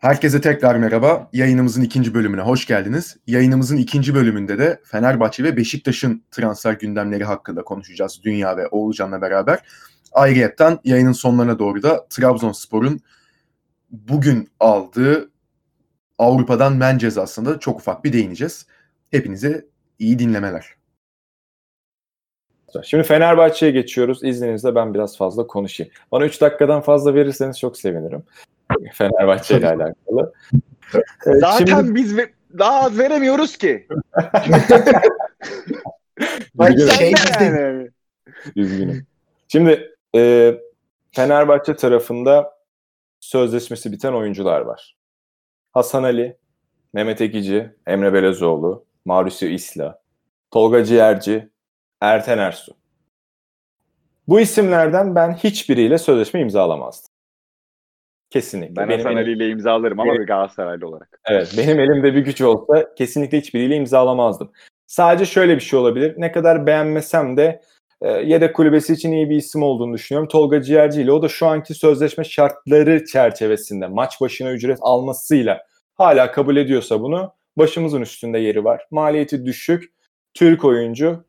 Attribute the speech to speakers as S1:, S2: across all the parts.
S1: Herkese tekrar merhaba. Yayınımızın ikinci bölümüne hoş geldiniz. Yayınımızın ikinci bölümünde de Fenerbahçe ve Beşiktaş'ın transfer gündemleri hakkında konuşacağız Dünya ve Oğulcan'la beraber. Ayrıyeten yayının sonlarına doğru da Trabzonspor'un bugün aldığı Avrupa'dan men cezasında çok ufak bir değineceğiz. Hepinize iyi dinlemeler.
S2: Şimdi Fenerbahçe'ye geçiyoruz. İzninizle ben biraz fazla konuşayım. Bana 3 dakikadan fazla verirseniz çok sevinirim. Fenerbahçe ile alakalı.
S3: Zaten Şimdi... biz ve- daha az veremiyoruz ki.
S2: şey yani. Üzgünüm. Şimdi e, Fenerbahçe tarafında sözleşmesi biten oyuncular var. Hasan Ali, Mehmet Ekici, Emre Belezoğlu, Mauricio Isla, Tolga Ciğerci, Erten Ersu. Bu isimlerden ben hiçbiriyle sözleşme imzalamazdım. Kesinlikle.
S3: Ben benim Hasan Ali ile imzalarım ama bir Galatasaraylı olarak.
S2: Evet benim elimde bir güç olsa kesinlikle hiçbiriyle imzalamazdım. Sadece şöyle bir şey olabilir. Ne kadar beğenmesem de e, yedek kulübesi için iyi bir isim olduğunu düşünüyorum. Tolga Ciğerci ile o da şu anki sözleşme şartları çerçevesinde maç başına ücret almasıyla hala kabul ediyorsa bunu başımızın üstünde yeri var. Maliyeti düşük, Türk oyuncu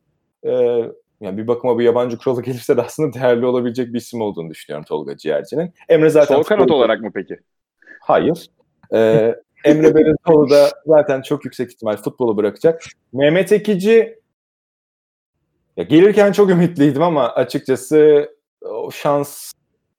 S2: e, yani bir bakıma bu yabancı kuralı gelirse de aslında değerli olabilecek bir isim olduğunu düşünüyorum Tolga Ciğerci'nin.
S3: Emre zaten Sol kanat olarak mı peki?
S2: Hayır. Ee, Emre Belirtoğlu da zaten çok yüksek ihtimal futbolu bırakacak. Mehmet Ekici ya gelirken çok ümitliydim ama açıkçası o şans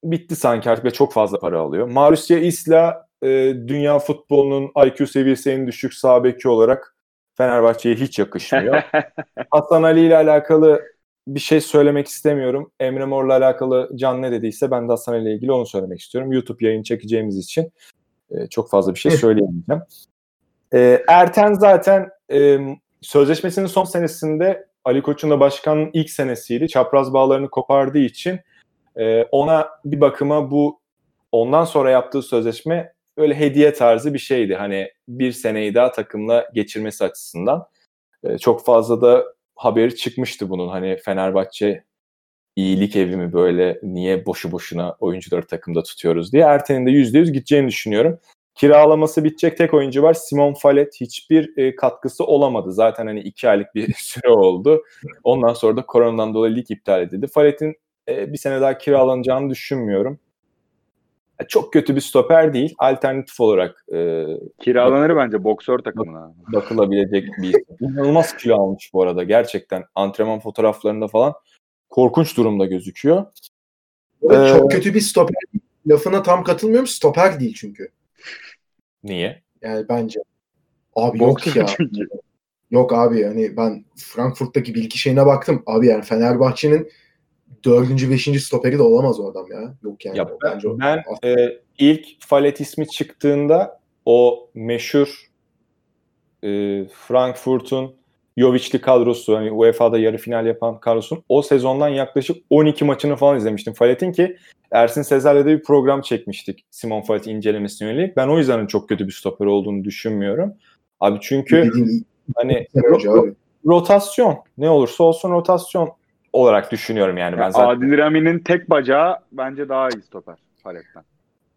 S2: bitti sanki artık ve çok fazla para alıyor. Marusya Isla e, dünya futbolunun IQ seviyesi en düşük sağ beki olarak Fenerbahçe'ye hiç yakışmıyor. Hasan Ali ile alakalı bir şey söylemek istemiyorum. Emre Mor'la alakalı Can ne dediyse ben de Hasan ile ilgili onu söylemek istiyorum. YouTube yayın çekeceğimiz için e, çok fazla bir şey söyleyemeyeceğim. E, Erten zaten e, sözleşmesinin son senesinde Ali Koç'un da başkanın ilk senesiydi. Çapraz bağlarını kopardığı için e, ona bir bakıma bu ondan sonra yaptığı sözleşme öyle hediye tarzı bir şeydi. Hani bir seneyi daha takımla geçirmesi açısından. E, çok fazla da haberi çıkmıştı bunun. Hani Fenerbahçe iyilik evi mi böyle niye boşu boşuna oyuncuları takımda tutuyoruz diye. Erten'in de %100 gideceğini düşünüyorum. Kiralaması bitecek tek oyuncu var. Simon Fallet hiçbir e, katkısı olamadı. Zaten hani iki aylık bir süre oldu. Ondan sonra da koronadan dolayı lig iptal edildi. Fallet'in e, bir sene daha kiralanacağını düşünmüyorum. Çok kötü bir stoper değil. Alternatif olarak e,
S3: kiralanır bak- bence boksör takımına.
S2: Bakılabilecek bir inanılmaz kilo almış bu arada. Gerçekten antrenman fotoğraflarında falan korkunç durumda gözüküyor.
S4: Ee, çok kötü bir stoper. Lafına tam katılmıyorum. Stoper değil çünkü.
S2: Niye?
S4: Yani bence. Abi yok ya. Çünkü. Yok abi hani ben Frankfurt'taki bilgi şeyine baktım. Abi yani Fenerbahçe'nin dördüncü, beşinci stoperi de olamaz o adam ya. Yok yani. Ya
S2: ben bence ben e, ilk Falet ismi çıktığında o meşhur e, Frankfurt'un Jovic'li kadrosu hani UEFA'da yarı final yapan kadrosun o sezondan yaklaşık 12 maçını falan izlemiştim Falet'in ki Ersin Sezer'le de bir program çekmiştik Simon Falet incelemesine yönelik. Ben o yüzden çok kötü bir stoper olduğunu düşünmüyorum. Abi çünkü hani ro- rotasyon ne olursa olsun rotasyon olarak düşünüyorum yani ben
S3: zaten. Adil Rami'nin tek bacağı bence daha iyi stoper Halep'ten.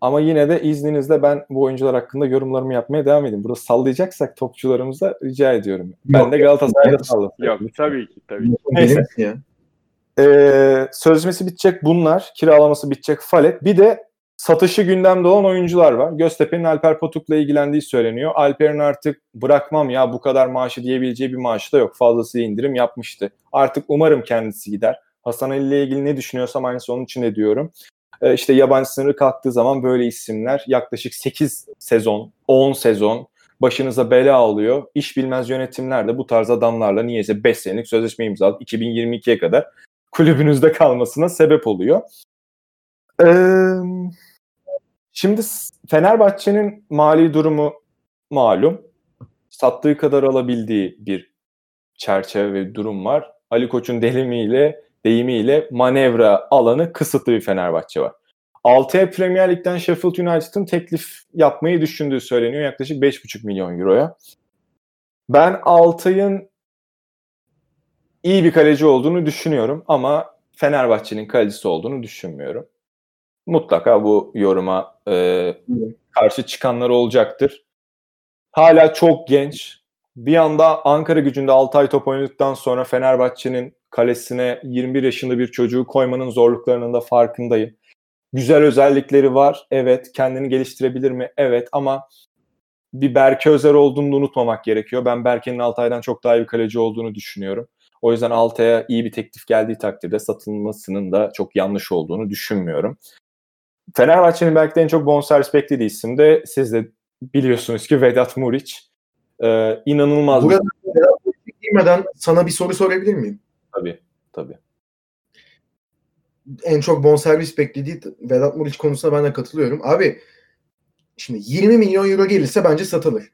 S2: Ama yine de izninizle ben bu oyuncular hakkında yorumlarımı yapmaya devam edeyim. Burada sallayacaksak topçularımıza rica ediyorum. Yok, ben de Galatasaray'da sallasın.
S3: Yok tabii ki. Tabii ki.
S2: Neyse. Ee, sözleşmesi bitecek bunlar. Kiralaması bitecek Falet. Bir de satışı gündemde olan oyuncular var. Göztepe'nin Alper Potuk'la ilgilendiği söyleniyor. Alper'in artık bırakmam ya bu kadar maaşı diyebileceği bir maaşı da yok. Fazlasıyla indirim yapmıştı. Artık umarım kendisi gider. Hasan Ali ile ilgili ne düşünüyorsam aynısı onun için de diyorum. Ee, işte yabancı sınırı kalktığı zaman böyle isimler yaklaşık 8 sezon, 10 sezon başınıza bela alıyor. İş bilmez yönetimler de bu tarz adamlarla niyeyse 5 senelik sözleşme imzaladı 2022'ye kadar kulübünüzde kalmasına sebep oluyor. Ee, şimdi Fenerbahçe'nin mali durumu malum. Sattığı kadar alabildiği bir çerçeve ve durum var. Ali Koç'un delimiyle, deyimiyle manevra alanı kısıtlı bir Fenerbahçe var. 6'ya Premier Lig'den Sheffield United'ın teklif yapmayı düşündüğü söyleniyor yaklaşık 5,5 milyon euroya. Ben Altay'ın iyi bir kaleci olduğunu düşünüyorum ama Fenerbahçe'nin kalecisi olduğunu düşünmüyorum. Mutlaka bu yoruma e, karşı çıkanlar olacaktır. Hala çok genç. Bir anda Ankara gücünde 6 ay top oynadıktan sonra Fenerbahçe'nin kalesine 21 yaşında bir çocuğu koymanın zorluklarının da farkındayım. Güzel özellikleri var. Evet. Kendini geliştirebilir mi? Evet. Ama bir Berke Özer olduğunu unutmamak gerekiyor. Ben Berke'nin Altay'dan çok daha iyi bir kaleci olduğunu düşünüyorum. O yüzden Altay'a iyi bir teklif geldiği takdirde satılmasının da çok yanlış olduğunu düşünmüyorum. Fenerbahçe'nin belki de en çok bonservis beklediği isim de siz de biliyorsunuz ki Vedat Muriç. Ee, inanılmaz.
S4: Burada Vedat Muriç'e girmeden sana bir soru sorabilir miyim?
S2: Tabii, tabii.
S4: En çok bonservis beklediği Vedat Muriç konusuna ben de katılıyorum. Abi şimdi 20 milyon euro gelirse bence satılır.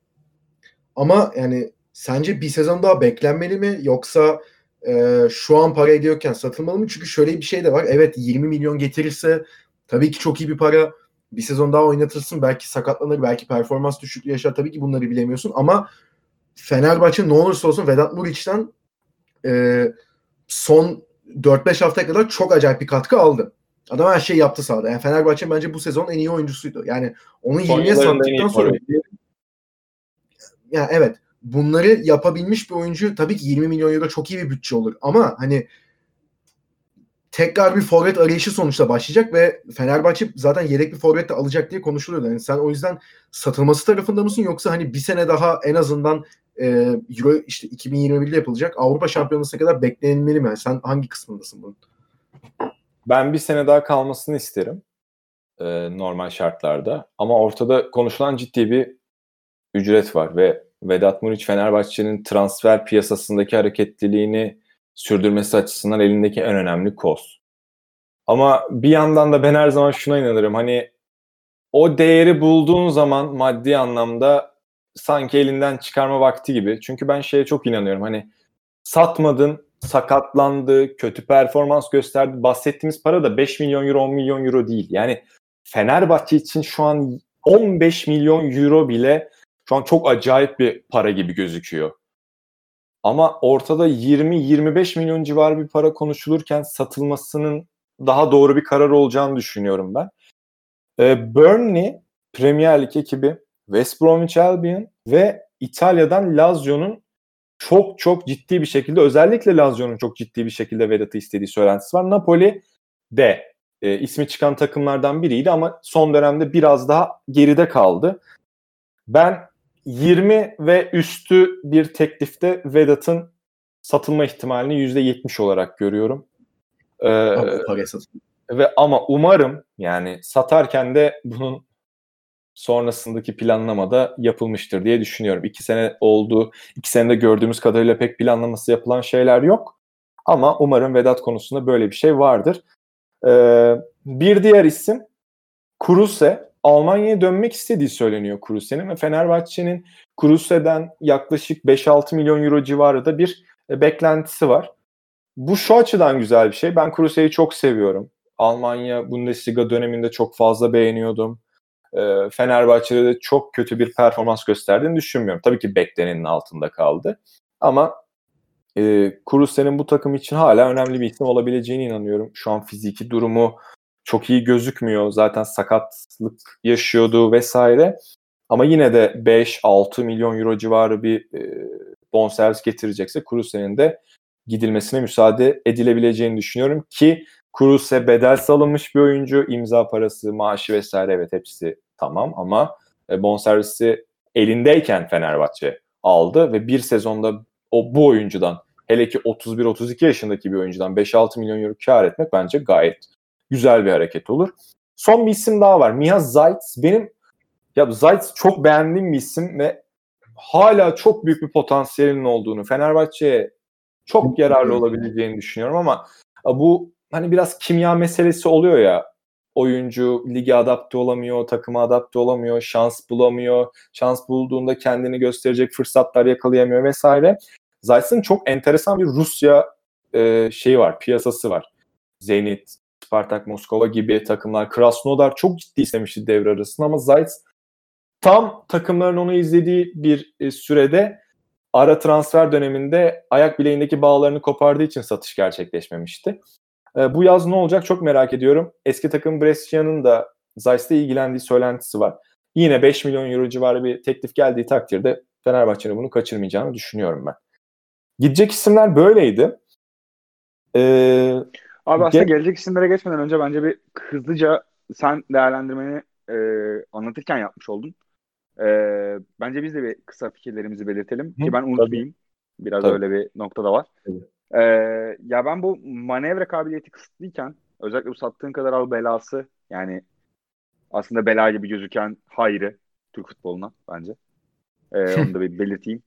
S4: Ama yani sence bir sezon daha beklenmeli mi yoksa e, şu an para ediyorken satılmalı mı? Çünkü şöyle bir şey de var. Evet 20 milyon getirirse tabii ki çok iyi bir para. Bir sezon daha oynatırsın. Belki sakatlanır. Belki performans düşüklüğü yaşar. Tabii ki bunları bilemiyorsun. Ama Fenerbahçe ne olursa olsun Vedat Muriç'ten e, son 4-5 haftaya kadar çok acayip bir katkı aldı. Adam her şeyi yaptı sahada. Yani Fenerbahçe bence bu sezon en iyi oyuncusuydu. Yani onu 20'ye sattıktan sonra yani evet bunları yapabilmiş bir oyuncu tabii ki 20 milyon euro çok iyi bir bütçe olur ama hani tekrar bir forvet arayışı sonuçta başlayacak ve Fenerbahçe zaten yedek bir forvet de alacak diye konuşuluyordu. Yani sen o yüzden satılması tarafında mısın yoksa hani bir sene daha en azından e, Euro işte 2021'de yapılacak Avrupa Şampiyonası'na kadar beklenilmeli mi? Yani sen hangi kısmındasın bunun?
S2: Ben bir sene daha kalmasını isterim e, normal şartlarda ama ortada konuşulan ciddi bir ücret var ve Vedat Muriç Fenerbahçe'nin transfer piyasasındaki hareketliliğini sürdürmesi açısından elindeki en önemli koz. Ama bir yandan da ben her zaman şuna inanırım. Hani o değeri bulduğun zaman maddi anlamda sanki elinden çıkarma vakti gibi. Çünkü ben şeye çok inanıyorum. Hani satmadın, sakatlandı, kötü performans gösterdi. Bahsettiğimiz para da 5 milyon euro, 10 milyon euro değil. Yani Fenerbahçe için şu an 15 milyon euro bile şu an çok acayip bir para gibi gözüküyor. Ama ortada 20-25 milyon civarı bir para konuşulurken satılmasının daha doğru bir karar olacağını düşünüyorum ben. Ee, Burnley Premier Lig ekibi West Bromwich Albion ve İtalya'dan Lazio'nun çok çok ciddi bir şekilde özellikle Lazio'nun çok ciddi bir şekilde Vedat'ı istediği söylentisi var. Napoli de e, ismi çıkan takımlardan biriydi ama son dönemde biraz daha geride kaldı. Ben 20 ve üstü bir teklifte Vedat'ın satılma ihtimalini %70 olarak görüyorum. Ee, ve ama umarım yani satarken de bunun sonrasındaki planlamada yapılmıştır diye düşünüyorum. İki sene oldu. İki senede gördüğümüz kadarıyla pek planlaması yapılan şeyler yok. Ama umarım Vedat konusunda böyle bir şey vardır. Ee, bir diğer isim Kruse. Almanya'ya dönmek istediği söyleniyor Kruse'nin ve Fenerbahçe'nin Kruse'den yaklaşık 5-6 milyon euro civarı da bir e, beklentisi var. Bu şu açıdan güzel bir şey. Ben Kruse'yi çok seviyorum. Almanya Bundesliga döneminde çok fazla beğeniyordum. E, Fenerbahçe'de de çok kötü bir performans gösterdiğini düşünmüyorum. Tabii ki beklenenin altında kaldı. Ama e, Kruse'nin bu takım için hala önemli bir isim olabileceğine inanıyorum. Şu an fiziki durumu çok iyi gözükmüyor. Zaten sakatlık yaşıyordu vesaire. Ama yine de 5-6 milyon euro civarı bir e, bonservis getirecekse Kruse'nin de gidilmesine müsaade edilebileceğini düşünüyorum ki Kruse bedel salınmış bir oyuncu. imza parası, maaşı vesaire evet hepsi tamam ama e, bonservisi elindeyken Fenerbahçe aldı ve bir sezonda o bu oyuncudan hele ki 31-32 yaşındaki bir oyuncudan 5-6 milyon euro kar etmek bence gayet güzel bir hareket olur. Son bir isim daha var. Miha Zayt. Benim ya Zayt çok beğendiğim bir isim ve hala çok büyük bir potansiyelinin olduğunu, Fenerbahçe'ye çok yararlı olabileceğini düşünüyorum ama bu hani biraz kimya meselesi oluyor ya. Oyuncu lige adapte olamıyor, takıma adapte olamıyor, şans bulamıyor. Şans bulduğunda kendini gösterecek fırsatlar yakalayamıyor vesaire. Zayt'ın çok enteresan bir Rusya e, şeyi var, piyasası var. Zenit, Spartak Moskova gibi takımlar. Krasnodar çok ciddi istemişti devre arasında ama Zayt tam takımların onu izlediği bir e, sürede ara transfer döneminde ayak bileğindeki bağlarını kopardığı için satış gerçekleşmemişti. E, bu yaz ne olacak çok merak ediyorum. Eski takım Brescia'nın da Zeiss'le ilgilendiği söylentisi var. Yine 5 milyon euro civarı bir teklif geldiği takdirde Fenerbahçe'nin bunu kaçırmayacağını düşünüyorum ben. Gidecek isimler böyleydi. Ee,
S3: Abi aslında
S2: Ge-
S3: gelecek isimlere geçmeden önce bence bir hızlıca sen değerlendirmeni e, anlatırken yapmış oldun. E, bence biz de bir kısa fikirlerimizi belirtelim
S2: Hı,
S3: ki ben unutmayayım. Biraz
S2: Tabii.
S3: öyle bir nokta da var.
S2: Tabii.
S3: E, ya ben bu manevra kabiliyeti kısıtlıyken özellikle bu sattığın kadar al belası yani aslında bela gibi gözüken hayrı Türk futboluna bence. E, onu da bir belirteyim.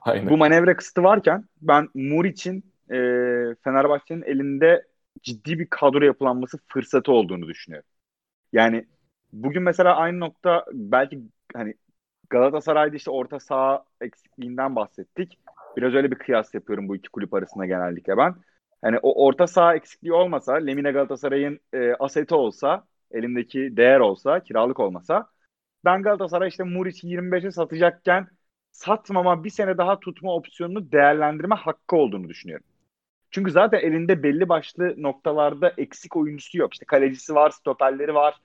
S2: aynen.
S3: Bu manevra kısıtı varken ben Muriç'in e, Fenerbahçe'nin elinde ciddi bir kadro yapılanması fırsatı olduğunu düşünüyorum. Yani bugün mesela aynı nokta belki hani Galatasaray'da işte orta saha eksikliğinden bahsettik. Biraz öyle bir kıyas yapıyorum bu iki kulüp arasında genellikle ben. Hani o orta saha eksikliği olmasa, Lemine Galatasaray'ın e, aseti olsa, elindeki değer olsa, kiralık olmasa ben Galatasaray işte Muriç'i 25'e satacakken satmama bir sene daha tutma opsiyonunu değerlendirme hakkı olduğunu düşünüyorum. Çünkü zaten elinde belli başlı noktalarda eksik oyuncusu yok. İşte kalecisi var, stoperleri var.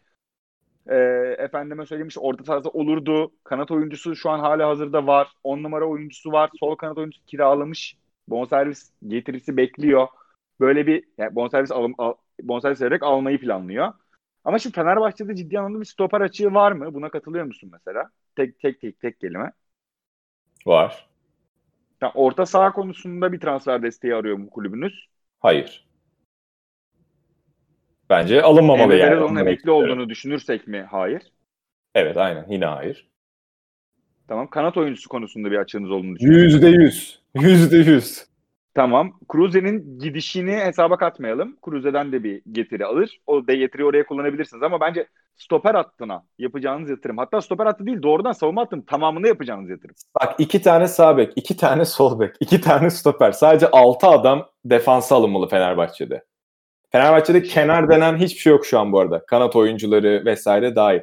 S3: Ee, efendime söyleyeyim işte orta sahada olurdu. Kanat oyuncusu şu an hala hazırda var. 10 numara oyuncusu var. Sol kanat oyuncusu kiralamış. Bonservis getirisi bekliyor. Böyle bir yani bonservis alım, al, bonservis vererek almayı planlıyor. Ama şimdi Fenerbahçe'de ciddi anlamda bir stoper açığı var mı? Buna katılıyor musun mesela? Tek tek tek tek kelime.
S2: Var.
S3: Yani orta saha konusunda bir transfer desteği arıyor mu kulübünüz?
S2: Hayır. Bence alınmamalı
S3: Emre
S2: yani. Ondan
S3: emekli olduğunu düşünürsek mi? Hayır.
S2: Evet aynen yine hayır.
S3: Tamam. Kanat oyuncusu konusunda bir açığınız olduğunu düşünüyorum.
S2: Yüzde yüz. Yüzde yüz.
S3: Tamam. Cruze'nin gidişini hesaba katmayalım. Cruze'den de bir getiri alır. O da getiriyi oraya kullanabilirsiniz ama bence stoper hattına yapacağınız yatırım. Hatta stoper hattı değil doğrudan savunma hattının tamamına yapacağınız yatırım.
S2: Bak iki tane sağ bek, iki tane sol bek, iki tane stoper. Sadece altı adam defansa alınmalı Fenerbahçe'de. Fenerbahçe'de kenar denen hiçbir şey yok şu an bu arada. Kanat oyuncuları vesaire dahil.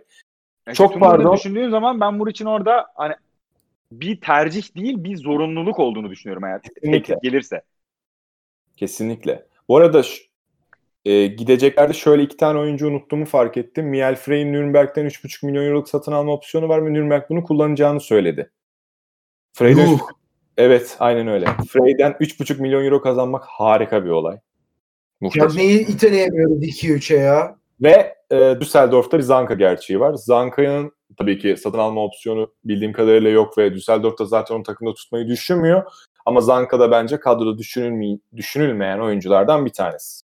S3: Yani
S2: Çok pardon.
S3: Düşündüğün zaman ben Muriç'in orada hani bir tercih değil bir zorunluluk olduğunu düşünüyorum eğer
S2: Kesinlikle.
S3: gelirse.
S2: Kesinlikle. Bu arada şu- e, gideceklerde şöyle iki tane oyuncu unuttuğumu fark ettim. Miel Frey'in Nürnberg'den 3,5 milyon euroluk satın alma opsiyonu var ve Nürnberg bunu kullanacağını söyledi. Frey'den
S4: Yuh.
S2: Evet, aynen öyle. Frey'den 3,5 milyon euro kazanmak harika bir olay.
S4: Ya
S2: Muhteşem.
S4: neyi iteleyemiyoruz 2-3'e ya?
S2: Ve e, Düsseldorf'ta bir Zanka gerçeği var. Zanka'nın tabii ki satın alma opsiyonu bildiğim kadarıyla yok ve Düsseldorf'ta zaten onu takımda tutmayı düşünmüyor. Ama Zanka da bence kadroda düşünülmey- düşünülmeyen oyunculardan bir tanesi.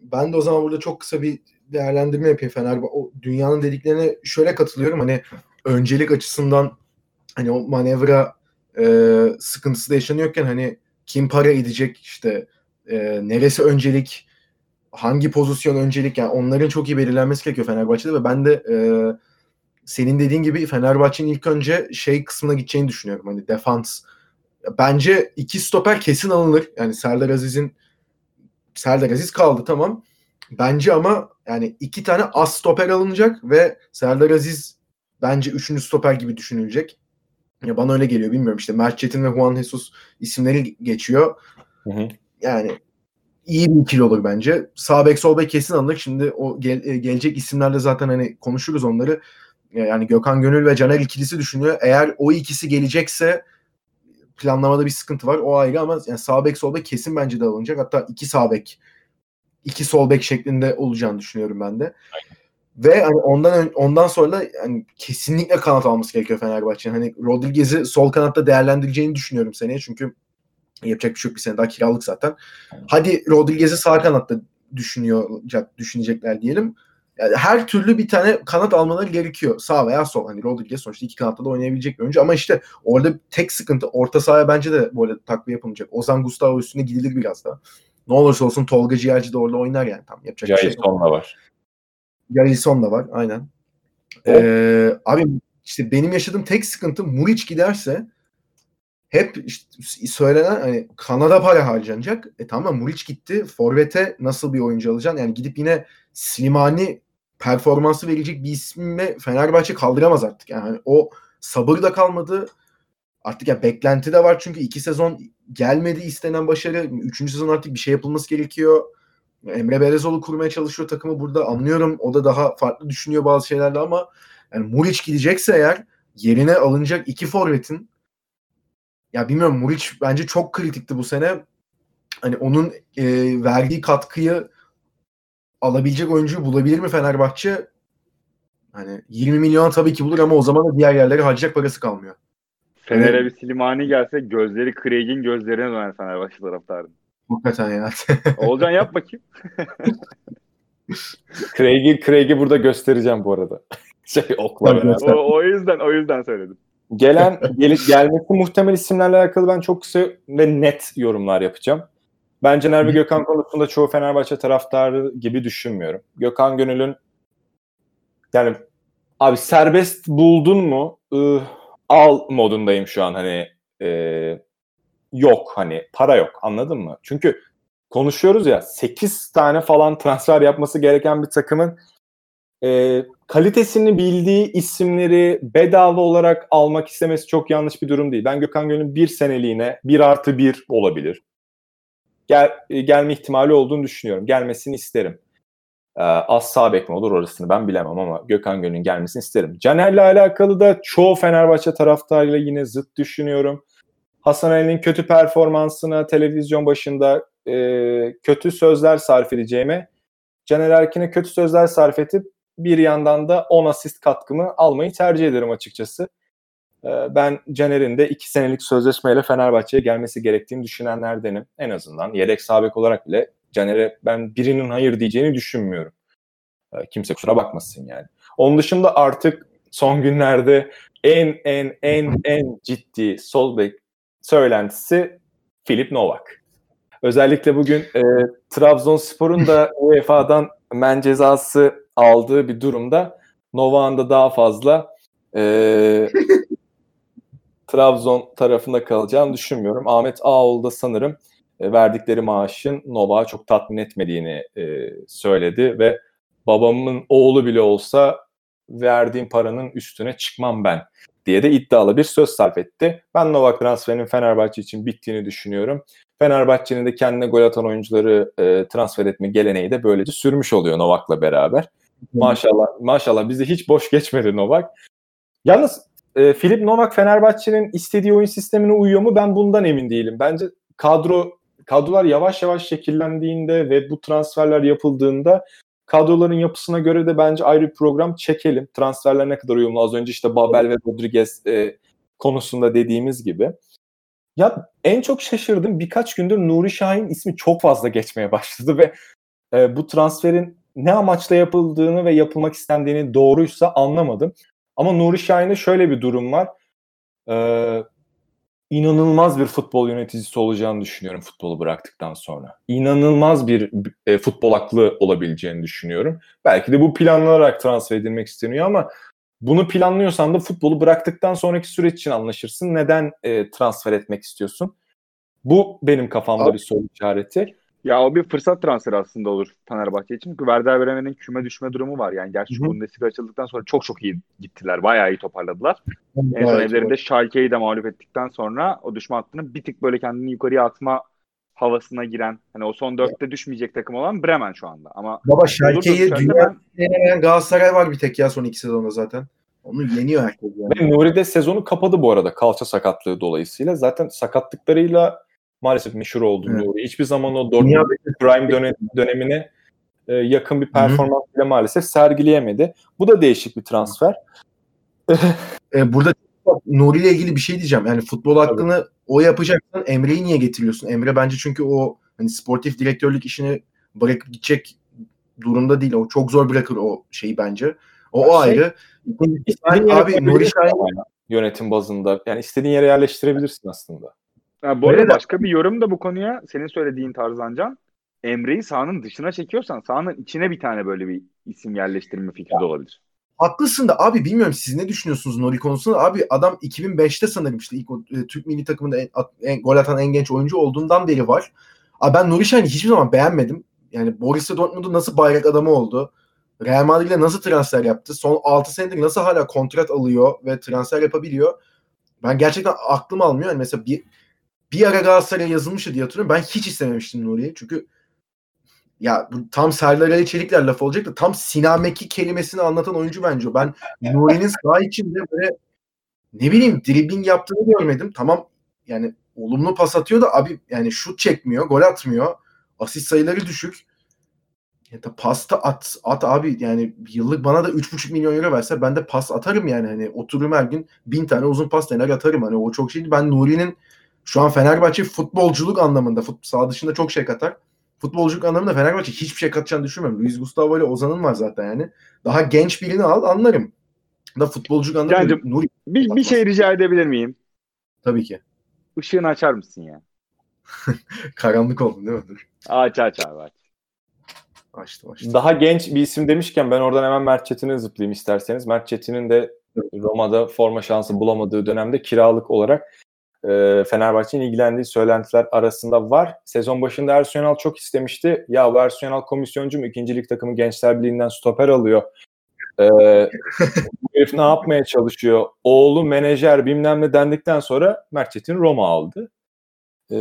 S4: Ben de o zaman burada çok kısa bir değerlendirme yapayım Fenerbahçe. O dünyanın dediklerine şöyle katılıyorum. Hani öncelik açısından hani o manevra e, sıkıntısı da yaşanıyorken hani kim para edecek işte e, neresi öncelik hangi pozisyon öncelik yani onların çok iyi belirlenmesi gerekiyor Fenerbahçe'de ve ben de e, senin dediğin gibi Fenerbahçe'nin ilk önce şey kısmına gideceğini düşünüyorum. Hani defans. Bence iki stoper kesin alınır. Yani Serdar Aziz'in Serdar Aziz kaldı tamam. Bence ama yani iki tane az stoper alınacak ve Serdar Aziz bence üçüncü stoper gibi düşünülecek. Ya bana öyle geliyor bilmiyorum işte Mert Çetin ve Juan Jesus isimleri geçiyor.
S2: Hı hı.
S4: Yani iyi bir ikili olur bence. Sağ bek sol bek kesin alınır. Şimdi o gel- e, gelecek isimlerle zaten hani konuşuruz onları. Yani Gökhan Gönül ve Caner ikilisi düşünüyor. Eğer o ikisi gelecekse planlamada bir sıkıntı var. O ayrı ama yani sağ bek sol bek kesin bence de alınacak. Hatta iki sağ bek iki sol bek şeklinde olacağını düşünüyorum ben de. Ve hani ondan ondan sonra da yani kesinlikle kanat alması gerekiyor Fenerbahçe'nin. Hani Rodriguez'i sol kanatta değerlendireceğini düşünüyorum seneye. Çünkü yapacak bir şey yok bir sene daha kiralık zaten. Hadi Rodriguez'i sağ kanatta düşünüyor düşünecekler diyelim. Yani her türlü bir tane kanat almaları gerekiyor. Sağ veya sol. Hani Rodriguez sonuçta iki kanatta da oynayabilecek bir oyuncu. Ama işte orada tek sıkıntı orta sahaya bence de böyle takviye yapılmayacak. Ozan Gustavo üstüne gidilir biraz daha. Ne olursa olsun Tolga Ciğerci de orada oynar yani. Tam yapacak bir şey yok.
S2: Da var.
S4: Yarison da var aynen.
S2: Evet.
S4: Ee, abi işte benim yaşadığım tek sıkıntı Muriç giderse hep işte söylenen hani Kanada para harcanacak. E tamam Muriç gitti. Forvet'e nasıl bir oyuncu alacaksın? Yani gidip yine Slimani performansı verecek bir ismi Fenerbahçe kaldıramaz artık. Yani o sabır da kalmadı. artık ya beklenti de var çünkü iki sezon gelmedi istenen başarı. Üçüncü sezon artık bir şey yapılması gerekiyor. Emre Belezoğlu kurmaya çalışıyor takımı burada. Anlıyorum o da daha farklı düşünüyor bazı şeylerde ama yani Muriç gidecekse eğer yerine alınacak iki forvetin ya bilmiyorum Muriç bence çok kritikti bu sene. Hani onun e, verdiği katkıyı alabilecek oyuncuyu bulabilir mi Fenerbahçe? Hani 20 milyon tabii ki bulur ama o zaman da diğer yerlere harcayacak parası kalmıyor.
S3: Fener'e bir Silimani gelse gözleri Craig'in gözlerine döner Fenerbahçe taraftarının.
S4: Hakikaten ya.
S3: Olcan yap bakayım.
S2: Craig'i Craig'i burada göstereceğim bu arada. şey okla beraber.
S3: O, o yüzden o yüzden söyledim.
S2: Gelen gelip gelmesi muhtemel isimlerle alakalı ben çok kısa ve net yorumlar yapacağım. Ben Caner ve Gökhan konusunda çoğu Fenerbahçe taraftarı gibi düşünmüyorum. Gökhan Gönül'ün yani abi serbest buldun mu ıh, al modundayım şu an hani e, yok hani para yok anladın mı? Çünkü konuşuyoruz ya 8 tane falan transfer yapması gereken bir takımın e, kalitesini bildiği isimleri bedava olarak almak istemesi çok yanlış bir durum değil. Ben Gökhan Gönül'ün bir seneliğine bir artı bir olabilir. Gel, e, gelme ihtimali olduğunu düşünüyorum. Gelmesini isterim. Ee, az sağ bek mi olur orasını ben bilemem ama Gökhan Gönül'ün gelmesini isterim. Caner'le alakalı da çoğu Fenerbahçe taraftarıyla yine zıt düşünüyorum. Hasan Ali'nin kötü performansına televizyon başında e, kötü sözler sarf edeceğime Caner Erkin'e kötü sözler sarf edip bir yandan da 10 asist katkımı almayı tercih ederim açıkçası. Ee, Ben Caner'in de 2 senelik sözleşmeyle Fenerbahçe'ye gelmesi gerektiğini düşünenlerdenim. En azından yedek sabek olarak bile Caner'e ben birinin hayır diyeceğini düşünmüyorum. Ee, Kimse kusura bakmasın yani. Onun dışında artık son günlerde en en en en ciddi sol bek söylentisi Filip Novak. Özellikle bugün e, Trabzonspor'un da UEFA'dan men cezası aldığı bir durumda Novak'ın da daha fazla e, Trabzon tarafında kalacağını düşünmüyorum. Ahmet Ağoğlu da sanırım e, verdikleri maaşın Novak'ı çok tatmin etmediğini e, söyledi ve babamın oğlu bile olsa verdiğim paranın üstüne çıkmam ben diye de iddialı bir söz sarf etti. Ben Novak transferinin Fenerbahçe için bittiğini düşünüyorum. Fenerbahçe'nin de kendine gol atan oyuncuları e, transfer etme geleneği de böylece sürmüş oluyor Novak'la beraber. Maşallah maşallah bizi hiç boş geçmedi Novak. Yalnız e, Filip Novak Fenerbahçe'nin istediği oyun sistemine uyuyor mu ben bundan emin değilim. Bence kadro kadrolar yavaş yavaş şekillendiğinde ve bu transferler yapıldığında kadroların yapısına göre de bence ayrı bir program çekelim. Transferler ne kadar uyumlu az önce işte Babel ve Rodriguez e, konusunda dediğimiz gibi. Ya en çok şaşırdım birkaç gündür Nuri Şahin ismi çok fazla geçmeye başladı ve e, bu transferin ne amaçla yapıldığını ve yapılmak istendiğini doğruysa anlamadım. Ama Nuri Şahin'de şöyle bir durum var. Ee, inanılmaz bir futbol yöneticisi olacağını düşünüyorum futbolu bıraktıktan sonra. İnanılmaz bir e, futbol aklı olabileceğini düşünüyorum. Belki de bu planlanarak transfer edilmek isteniyor ama bunu planlıyorsan da futbolu bıraktıktan sonraki süreç için anlaşırsın. Neden e, transfer etmek istiyorsun? Bu benim kafamda
S4: Abi-
S2: bir soru işareti.
S3: Ya o bir fırsat transferi aslında olur Fenerbahçe için. Çünkü Werder Bremen'in küme düşme durumu var. Yani gerçi. Bundesliga açıldıktan sonra çok çok iyi gittiler. Bayağı iyi toparladılar. En son
S4: Gayet
S3: evlerinde Schalke'yi de mağlup ettikten sonra o düşme hattını bir tık böyle kendini yukarıya atma havasına giren hani o son dörtte düşmeyecek takım olan Bremen şu anda. Ama
S4: Baba Schalke'yi dünya
S3: ben-
S4: yenemeyen Galatasaray var bir tek ya son iki sezonda zaten. Onu yeniyor herkes yani.
S2: Ve Nuri de sezonu kapadı bu arada kalça sakatlığı dolayısıyla. Zaten sakatlıklarıyla maalesef meşhur oldu
S4: Evet.
S2: Nuri. Hiçbir zaman o
S4: Dünya
S2: Dortmund Prime döne- dönemine e, yakın bir performans bile maalesef sergileyemedi. Bu da değişik bir transfer.
S4: E, burada Nuri ile ilgili bir şey diyeceğim. Yani futbol hakkını o yapacaksan Emre'yi niye getiriyorsun? Emre bence çünkü o hani sportif direktörlük işini bırakıp gidecek durumda değil. O çok zor bırakır o şeyi bence. O, o
S2: Şey,
S4: ayrı.
S2: İstediğin
S4: abi Nuri Şahin
S2: yönetim bazında. Yani istediğin yere yerleştirebilirsin aslında.
S3: Ha, bu arada
S4: Öyle de-
S3: başka bir yorum da bu konuya senin söylediğin tarzdan Can. Emre'yi sahanın dışına çekiyorsan sahanın içine bir tane böyle bir isim yerleştirme fikri de olabilir.
S4: Haklısın da abi bilmiyorum siz ne düşünüyorsunuz Nuri konusunda? Abi adam 2005'te sanırım işte ilk e, Türk milli takımında en, en- gol atan en genç oyuncu olduğundan beri var. Abi ben Nuri Şahin'i hiçbir zaman beğenmedim. Yani Borussia Dortmund'un nasıl bayrak adamı oldu? Real Madrid'e nasıl transfer yaptı? Son 6 senedir nasıl hala kontrat alıyor ve transfer yapabiliyor? Ben gerçekten aklım almıyor. Yani mesela bir bir ara Galatasaray'a yazılmıştı diye hatırlıyorum. Ben hiç istememiştim Nuri'yi. Çünkü ya bu tam Serdar Ali Çelikler laf olacak da tam sinameki kelimesini anlatan oyuncu bence o. Ben Nuri'nin saha içinde böyle ne bileyim dribbling yaptığını görmedim. Tamam yani olumlu pas atıyor da abi yani şut çekmiyor, gol atmıyor. Asist sayıları düşük. Ya da pasta at, at abi yani yıllık bana da 3,5 milyon euro verse ben de pas atarım yani hani otururum her gün bin tane uzun pas dener atarım hani o çok şeydi. Ben Nuri'nin şu an Fenerbahçe futbolculuk anlamında fut, sağ dışında çok şey katar. Futbolculuk anlamında Fenerbahçe hiçbir şey katacağını düşünmüyorum. Luis Gustavo ile Ozan'ın var zaten yani. Daha genç birini al anlarım. Da futbolculuk anlamında
S3: Cancım,
S4: Nuri
S3: Bir, bir şey rica edebilir miyim?
S4: tabii ki.
S3: Işığını açar mısın ya?
S4: Karanlık oldun değil mi? Dur.
S3: Aç aç abi aç.
S4: Açtım açtım.
S2: Daha genç bir isim demişken ben oradan hemen Mert Çetin'e zıplayayım isterseniz. Mert Çetin'in de Roma'da forma şansı bulamadığı dönemde kiralık olarak e, Fenerbahçe'nin ilgilendiği söylentiler arasında var. Sezon başında Ersun çok istemişti. Ya bu Ersun Yanal komisyoncu mu? İkinci lig takımı Gençler Birliği'nden stoper alıyor. E, bu herif ne yapmaya çalışıyor? Oğlu menajer bilmem ne dendikten sonra Mert Çetin Roma aldı. E,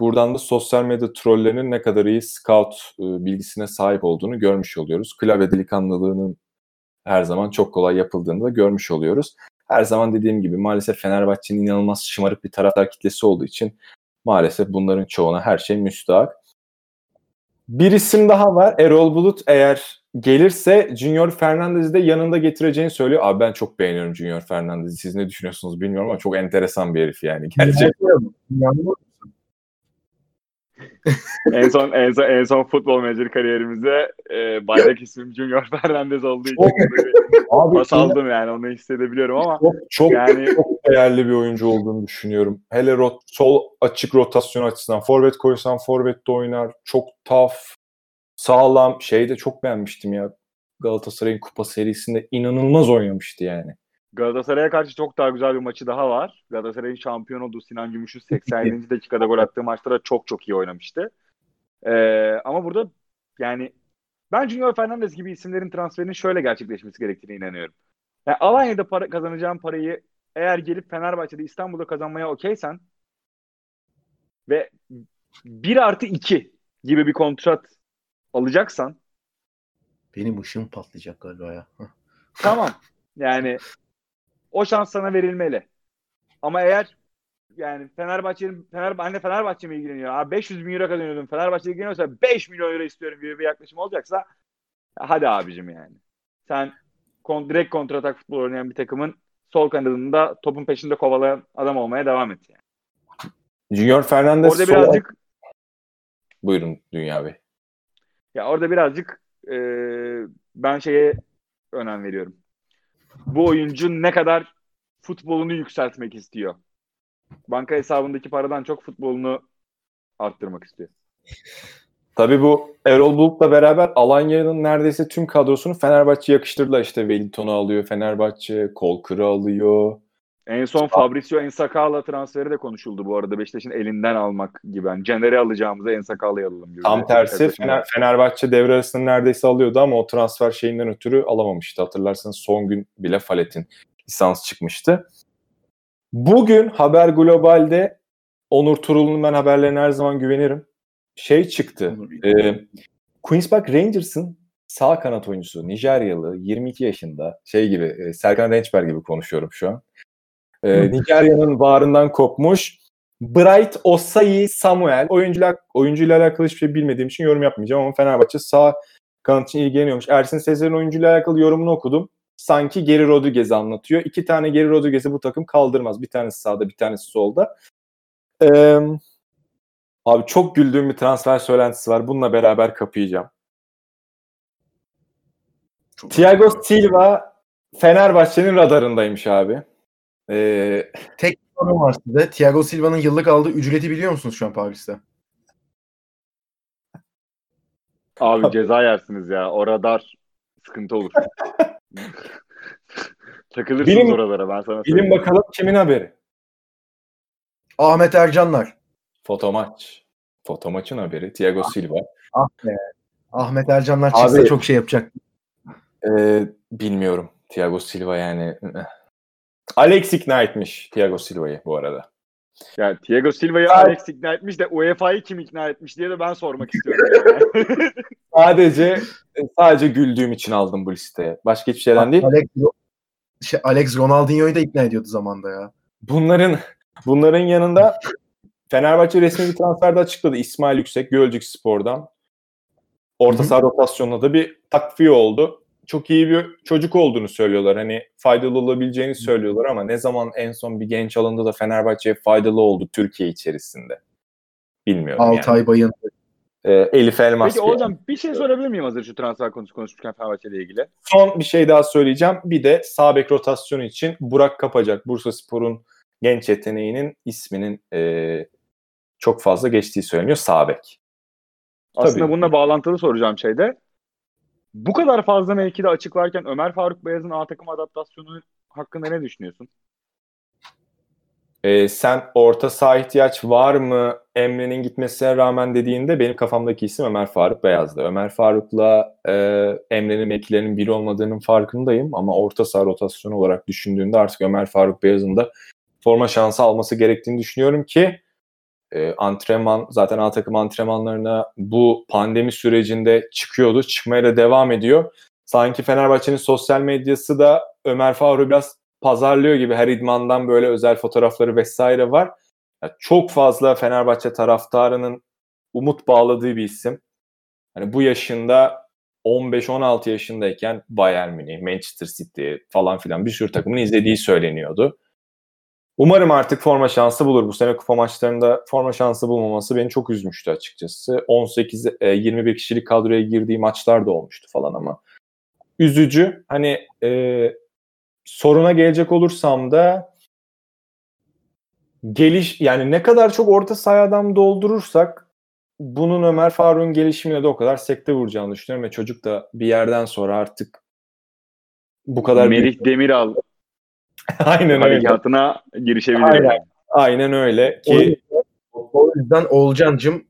S2: buradan da sosyal medya trollerinin ne kadar iyi scout e, bilgisine sahip olduğunu görmüş oluyoruz. Klavye delikanlılığının her zaman çok kolay yapıldığını da görmüş oluyoruz. Her zaman dediğim gibi maalesef Fenerbahçe'nin inanılmaz şımarık bir taraftar kitlesi olduğu için maalesef bunların çoğuna her şey müstahak. Bir isim daha var. Erol Bulut eğer gelirse Junior Fernandez'i de yanında getireceğini söylüyor. Abi ben çok beğeniyorum Junior Fernandez'i. Siz ne düşünüyorsunuz bilmiyorum ama çok enteresan bir herif yani. Gerçekten.
S4: Yani
S3: en son en son en son futbol menajer kariyerimize e, bayrak ismim Junior Fernandez olduğu için
S2: Abi
S3: pas aldım yani onu hissedebiliyorum ama
S2: çok çok,
S3: Yani-
S2: çok değerli bir oyuncu olduğunu düşünüyorum. Hele rot, sol açık rotasyon açısından. Forvet koysan forvette oynar. Çok tough, sağlam. Şeyi de çok beğenmiştim ya. Galatasaray'ın kupa serisinde inanılmaz oynamıştı yani.
S3: Galatasaray'a karşı çok daha güzel bir maçı daha var. Galatasaray'ın şampiyon olduğu Sinan Gümüş'ün 87. dakikada gol attığı maçta da çok çok iyi oynamıştı. Ee, ama burada yani ben Junior Fernandez gibi isimlerin transferinin şöyle gerçekleşmesi gerektiğine inanıyorum. Yani Alanya'da para, kazanacağın parayı eğer gelip Fenerbahçe'de İstanbul'da kazanmaya okeysen ve 1 artı 2 gibi bir kontrat alacaksan
S4: benim ışığım patlayacak galiba ya.
S3: Tamam. Yani o şans sana verilmeli. Ama eğer yani Fenerbahçe'nin Fener, anne Fenerbahçe mi ilgileniyor? Abi 500 bin euro kazanıyordum. Fenerbahçe ilgileniyorsa 5 milyon euro istiyorum gibi bir yaklaşım olacaksa hadi abicim yani. Sen kon, direkt kontratak futbol oynayan bir takımın sol kanadında topun peşinde kovalayan adam olmaya devam et yani.
S2: Junior Fernandez
S3: Orada birazcık
S2: Buyurun Dünya Bey.
S3: Ya orada birazcık e, ben şeye önem veriyorum. Bu oyuncu ne kadar futbolunu yükseltmek istiyor. Banka hesabındaki paradan çok futbolunu arttırmak istiyor.
S2: Tabii bu Erol Bulut'la beraber Alanya'nın neredeyse tüm kadrosunu Fenerbahçe yakıştırdılar. İşte Wellington'u alıyor Fenerbahçe, Kolkır'ı alıyor.
S3: En son Fabrizio Ensakala transferi de konuşuldu bu arada. Beşiktaş'ın elinden almak gibi. Yani Caner'i alacağımıza Ensakala'yı alalım gibi.
S2: Tam tersi Fener. Fenerbahçe devre arasında neredeyse alıyordu ama o transfer şeyinden ötürü alamamıştı. Hatırlarsanız son gün bile Falet'in lisans çıkmıştı. Bugün Haber Global'de Onur Turul'un ben haberlerine her zaman güvenirim. Şey çıktı. E, Queen's Park Rangers'ın sağ kanat oyuncusu Nijeryalı 22 yaşında şey gibi e, Serkan Rençber gibi konuşuyorum şu an. E, Nijerya'nın bağrından kopmuş Bright Osayi Samuel oyuncuyla, oyuncuyla alakalı hiçbir şey bilmediğim için yorum yapmayacağım ama Fenerbahçe sağ kanat için ilgileniyormuş. Ersin Sezer'in oyuncuyla alakalı yorumunu okudum. Sanki Geri Rodriguez'i anlatıyor. İki tane Geri Rodriguez'i bu takım kaldırmaz. Bir tanesi sağda bir tanesi solda. Ee, abi çok güldüğüm bir transfer söylentisi var. Bununla beraber kapayacağım.
S4: Çok
S2: Thiago Silva Fenerbahçe'nin radarındaymış abi. Ee,
S4: sorum var size. Thiago Silva'nın yıllık aldığı ücreti biliyor musunuz şu an Paris'te?
S3: Abi ceza yersiniz ya. O radar sıkıntı olur. Takılırsınız
S2: Bilin-
S3: oralara ben sana
S2: bilin bakalım kimin haberi?
S4: Ahmet Ercanlar.
S2: Fotomaç. Fotomaç'ın haberi. Thiago Silva.
S4: Ah be. Ahmet Ercanlar çıksa
S2: Abi-
S4: çok şey yapacak.
S2: Ee, bilmiyorum. Thiago Silva yani. Alex ikna etmiş Thiago Silva'yı bu arada.
S3: Yani Thiago Silva'yı. Alex ikna etmiş de UEFA'yı kim ikna etmiş diye de ben sormak istiyorum. Yani.
S2: Sadece sadece güldüğüm için aldım bu listeye. Başka hiçbir şeyden değil.
S4: Alex, şey, Alex Ronaldinho'yu da ikna ediyordu zamanda ya.
S2: Bunların bunların yanında Fenerbahçe resmi bir transferde açıkladı. İsmail Yüksek Gölcük Spor'dan. Orta saha rotasyonunda da bir takviye oldu. Çok iyi bir çocuk olduğunu söylüyorlar. Hani faydalı olabileceğini söylüyorlar ama ne zaman en son bir genç alındı da Fenerbahçe'ye faydalı oldu Türkiye içerisinde? Bilmiyorum yani.
S4: Altay Bayın.
S2: Ee, Elif Elmas.
S3: Peki hocam bir şey sorabilir miyim hazır şu transfer konusu konuşurken Fenerbahçe ile ilgili?
S2: Son bir şey daha söyleyeceğim. Bir de sağ bek rotasyonu için Burak Kapacak, Bursa Spor'un genç yeteneğinin isminin eee, çok fazla geçtiği söyleniyor sağ bek.
S3: Aslında
S2: Tabii.
S3: bununla bağlantılı soracağım şeyde. Bu kadar fazla mevkide açık varken Ömer Faruk Beyaz'ın A takım adaptasyonu hakkında ne düşünüyorsun?
S2: Eee, sen orta saha ihtiyaç var mı Emre'nin gitmesine rağmen dediğinde benim kafamdaki isim Ömer Faruk Beyaz'dı. Ömer Faruk'la eee, Emre'nin mevkilerinin biri olmadığının farkındayım ama orta saha rotasyonu olarak düşündüğünde artık Ömer Faruk Beyaz'ın da forma şansı alması gerektiğini düşünüyorum ki e, antrenman zaten A takım antrenmanlarına bu pandemi sürecinde çıkıyordu. Çıkmaya da devam ediyor. Sanki Fenerbahçe'nin sosyal medyası da Ömer Faruk'u biraz pazarlıyor gibi her idmandan böyle özel fotoğrafları vesaire var. Ya çok fazla Fenerbahçe taraftarının umut bağladığı bir isim. Hani bu yaşında 15-16 yaşındayken Bayern Münih, Manchester City falan filan bir sürü takımın izlediği söyleniyordu. Umarım artık forma şansı bulur. Bu sene kupa maçlarında forma şansı bulmaması beni çok üzmüştü açıkçası. 18 e, 21 kişilik kadroya girdiği maçlar da olmuştu falan ama üzücü. Hani e, soruna gelecek olursam da geliş yani ne kadar çok orta saha adam doldurursak bunun Ömer Faruk'un gelişimine de o kadar sekte vuracağını düşünüyorum ve çocuk da bir yerden sonra artık bu kadar büyük-
S3: Merih Demiral
S2: Aynen öyle.
S3: harekatına girişebilir.
S2: Aynen.
S3: yani.
S2: Aynen öyle ki
S4: o yüzden Olcan'cım